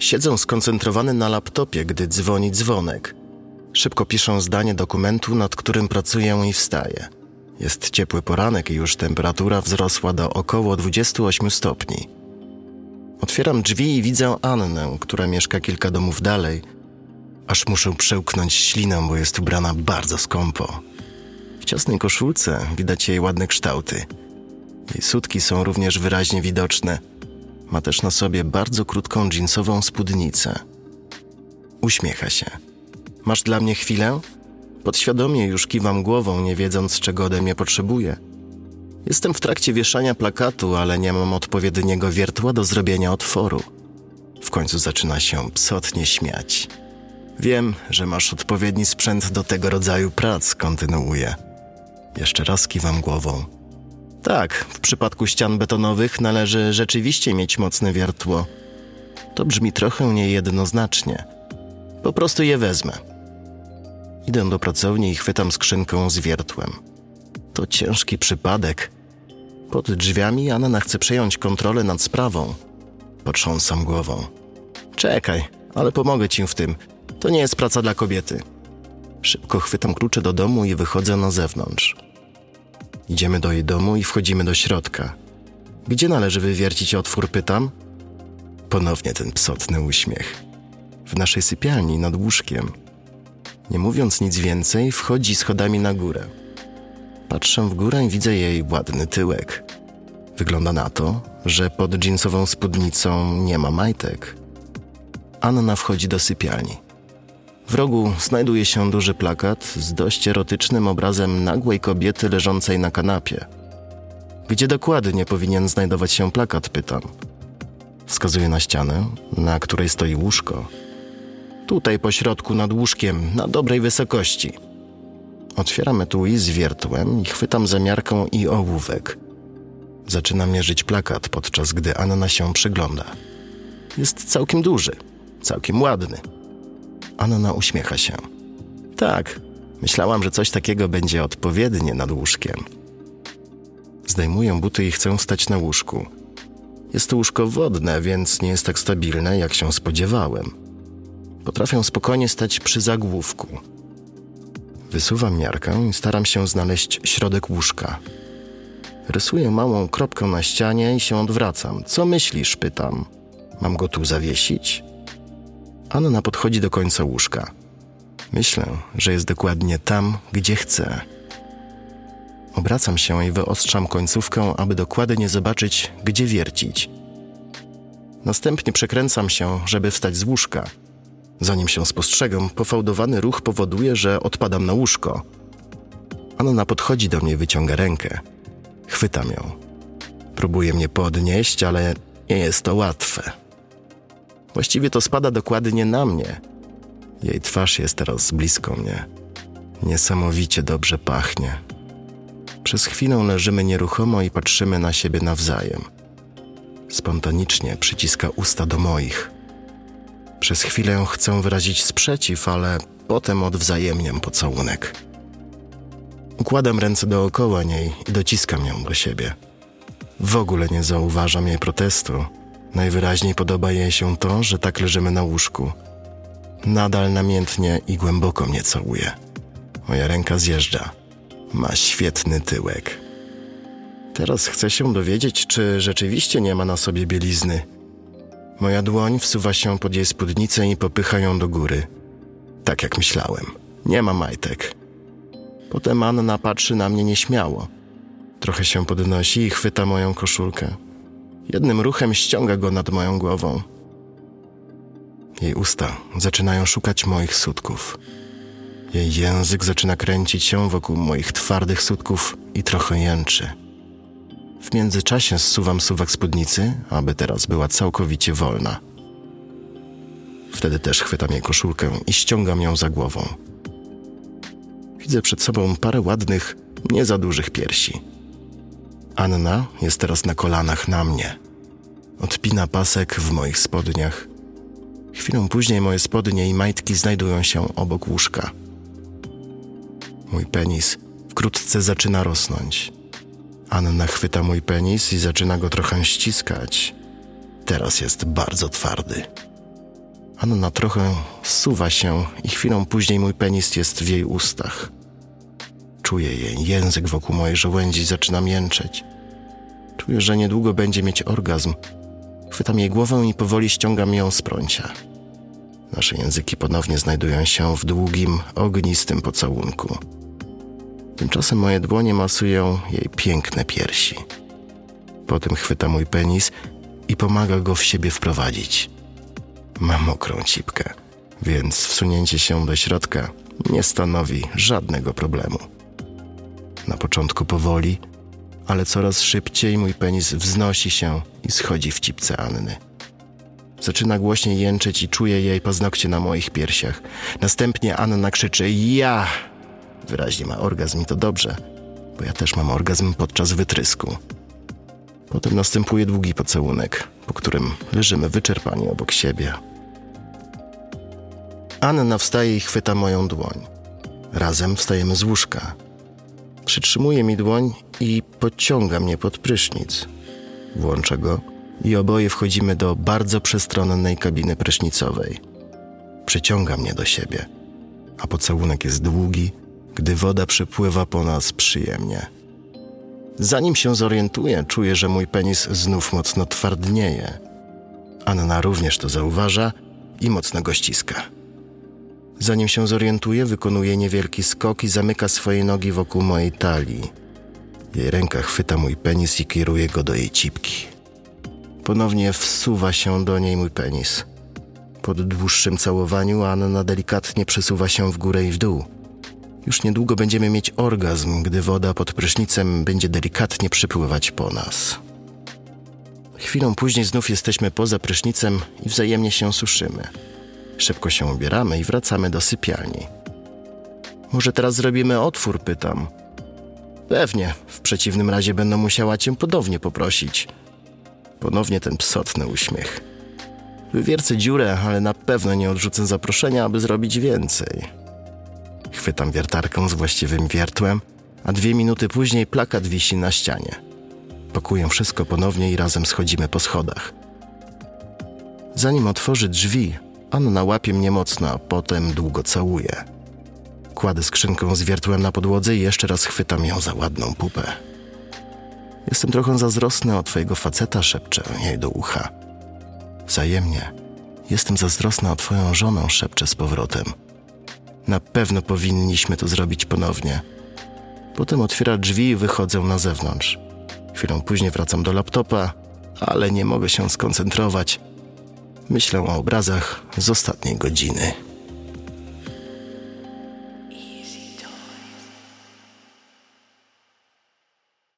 Siedzę skoncentrowany na laptopie, gdy dzwoni dzwonek. Szybko piszę zdanie dokumentu, nad którym pracuję i wstaję. Jest ciepły poranek i już temperatura wzrosła do około 28 stopni. Otwieram drzwi i widzę Annę, która mieszka kilka domów dalej. Aż muszę przełknąć ślinę, bo jest ubrana bardzo skąpo. W ciasnej koszulce widać jej ładne kształty. Jej sutki są również wyraźnie widoczne. Ma też na sobie bardzo krótką dżinsową spódnicę. Uśmiecha się. Masz dla mnie chwilę? Podświadomie już kiwam głową, nie wiedząc, czego ode mnie potrzebuje. Jestem w trakcie wieszania plakatu, ale nie mam odpowiedniego wiertła do zrobienia otworu. W końcu zaczyna się psotnie śmiać. Wiem, że masz odpowiedni sprzęt do tego rodzaju prac, kontynuuję. Jeszcze raz kiwam głową. Tak, w przypadku ścian betonowych należy rzeczywiście mieć mocne wiertło. To brzmi trochę niejednoznacznie. Po prostu je wezmę. Idę do pracowni i chwytam skrzynkę z wiertłem. To ciężki przypadek. Pod drzwiami Anna chce przejąć kontrolę nad sprawą. Potrząsam głową. Czekaj, ale pomogę ci w tym. To nie jest praca dla kobiety. Szybko chwytam klucze do domu i wychodzę na zewnątrz. Idziemy do jej domu i wchodzimy do środka. Gdzie należy wywiercić otwór, pytam? Ponownie ten psotny uśmiech. W naszej sypialni nad łóżkiem. Nie mówiąc nic więcej, wchodzi schodami na górę. Patrzę w górę i widzę jej ładny tyłek. Wygląda na to, że pod dżinsową spódnicą nie ma majtek. Anna wchodzi do sypialni. W rogu znajduje się duży plakat z dość erotycznym obrazem nagłej kobiety leżącej na kanapie. Gdzie dokładnie powinien znajdować się plakat, pytam. Wskazuje na ścianę, na której stoi łóżko. Tutaj po środku nad łóżkiem, na dobrej wysokości. Otwieram etui z wiertłem i chwytam zamiarkę i ołówek. Zaczynam mierzyć plakat, podczas gdy Anna się przygląda. Jest całkiem duży, całkiem ładny. Anna uśmiecha się. Tak, myślałam, że coś takiego będzie odpowiednie nad łóżkiem. Zdejmuję buty i chcę stać na łóżku. Jest to łóżko wodne, więc nie jest tak stabilne, jak się spodziewałem. Potrafię spokojnie stać przy zagłówku. Wysuwam miarkę i staram się znaleźć środek łóżka. Rysuję małą kropkę na ścianie i się odwracam. Co myślisz? pytam. Mam go tu zawiesić? Anna podchodzi do końca łóżka. Myślę, że jest dokładnie tam, gdzie chcę. Obracam się i wyostrzam końcówkę, aby dokładnie zobaczyć, gdzie wiercić. Następnie przekręcam się, żeby wstać z łóżka. Zanim się spostrzegam, pofałdowany ruch powoduje, że odpadam na łóżko. Anna podchodzi do mnie, wyciąga rękę. Chwytam ją. Próbuje mnie podnieść, ale nie jest to łatwe. Właściwie to spada dokładnie na mnie. Jej twarz jest teraz blisko mnie. Niesamowicie dobrze pachnie. Przez chwilę leżymy nieruchomo i patrzymy na siebie nawzajem. Spontanicznie przyciska usta do moich. Przez chwilę chcę wyrazić sprzeciw, ale potem odwzajemniam pocałunek. Układam ręce dookoła niej i dociskam ją do siebie. W ogóle nie zauważam jej protestu. Najwyraźniej podoba jej się to, że tak leżymy na łóżku. Nadal namiętnie i głęboko mnie całuje. Moja ręka zjeżdża. Ma świetny tyłek. Teraz chcę się dowiedzieć, czy rzeczywiście nie ma na sobie bielizny. Moja dłoń wsuwa się pod jej spódnicę i popycha ją do góry. Tak jak myślałem. Nie ma majtek. Potem Anna patrzy na mnie nieśmiało. Trochę się podnosi i chwyta moją koszulkę. Jednym ruchem ściąga go nad moją głową. Jej usta zaczynają szukać moich sutków. Jej język zaczyna kręcić się wokół moich twardych sutków i trochę jęczy. W międzyczasie zsuwam suwak spódnicy, aby teraz była całkowicie wolna. Wtedy też chwytam jej koszulkę i ściągam ją za głową. Widzę przed sobą parę ładnych, nie za dużych piersi. Anna jest teraz na kolanach na mnie. Odpina pasek w moich spodniach. Chwilę później moje spodnie i majtki znajdują się obok łóżka. Mój penis wkrótce zaczyna rosnąć. Anna chwyta mój penis i zaczyna go trochę ściskać. Teraz jest bardzo twardy. Anna trochę zsuwa się i chwilą później mój penis jest w jej ustach. Czuję jej język wokół mojej żołędzi zaczyna mięczeć. Czuję, że niedługo będzie mieć orgazm. Chwytam jej głowę i powoli ściągam ją z prącia. Nasze języki ponownie znajdują się w długim, ognistym pocałunku. Tymczasem moje dłonie masują jej piękne piersi. Potem chwyta mój penis i pomaga go w siebie wprowadzić. Mam mokrą cipkę, więc wsunięcie się do środka nie stanowi żadnego problemu. Na początku powoli, ale coraz szybciej mój penis wznosi się i schodzi w cipce Anny. Zaczyna głośniej jęczeć i czuję jej paznokcie na moich piersiach. Następnie Anna krzyczy ja! Wyraźnie ma orgazm i to dobrze, bo ja też mam orgazm podczas wytrysku. Potem następuje długi pocałunek, po którym leżymy wyczerpani obok siebie. Anna wstaje i chwyta moją dłoń. Razem wstajemy z łóżka. Przytrzymuje mi dłoń i podciąga mnie pod prysznic. Włączę go i oboje wchodzimy do bardzo przestronnej kabiny prysznicowej. Przyciąga mnie do siebie, a pocałunek jest długi, gdy woda przypływa po nas przyjemnie. Zanim się zorientuję, czuję, że mój penis znów mocno twardnieje. Anna również to zauważa i mocno go ściska. Zanim się zorientuje, wykonuje niewielki skok i zamyka swoje nogi wokół mojej talii. Jej ręka chwyta mój penis i kieruje go do jej cipki. Ponownie wsuwa się do niej mój penis. Po dłuższym całowaniu Anna delikatnie przesuwa się w górę i w dół. Już niedługo będziemy mieć orgazm, gdy woda pod prysznicem będzie delikatnie przypływać po nas. Chwilą później znów jesteśmy poza prysznicem i wzajemnie się suszymy. Szybko się ubieramy i wracamy do sypialni. Może teraz zrobimy otwór, pytam. Pewnie, w przeciwnym razie będę musiała cię ponownie poprosić. Ponownie ten psotny uśmiech. Wywiercę dziurę, ale na pewno nie odrzucę zaproszenia, aby zrobić więcej. Chwytam wiertarkę z właściwym wiertłem, a dwie minuty później plakat wisi na ścianie. Pakuję wszystko ponownie i razem schodzimy po schodach. Zanim otworzy drzwi, Anna łapie mnie mocno, potem długo całuje. Kładę skrzynkę z wiertłem na podłodze i jeszcze raz chwytam ją za ładną pupę. Jestem trochę zazdrosny o twojego faceta, szepczę jej do ucha. Wzajemnie. Jestem zazdrosna o twoją żonę, szepczę z powrotem. Na pewno powinniśmy to zrobić ponownie. Potem otwiera drzwi i wychodzę na zewnątrz. Chwilę później wracam do laptopa, ale nie mogę się skoncentrować. Myślę o obrazach z ostatniej godziny.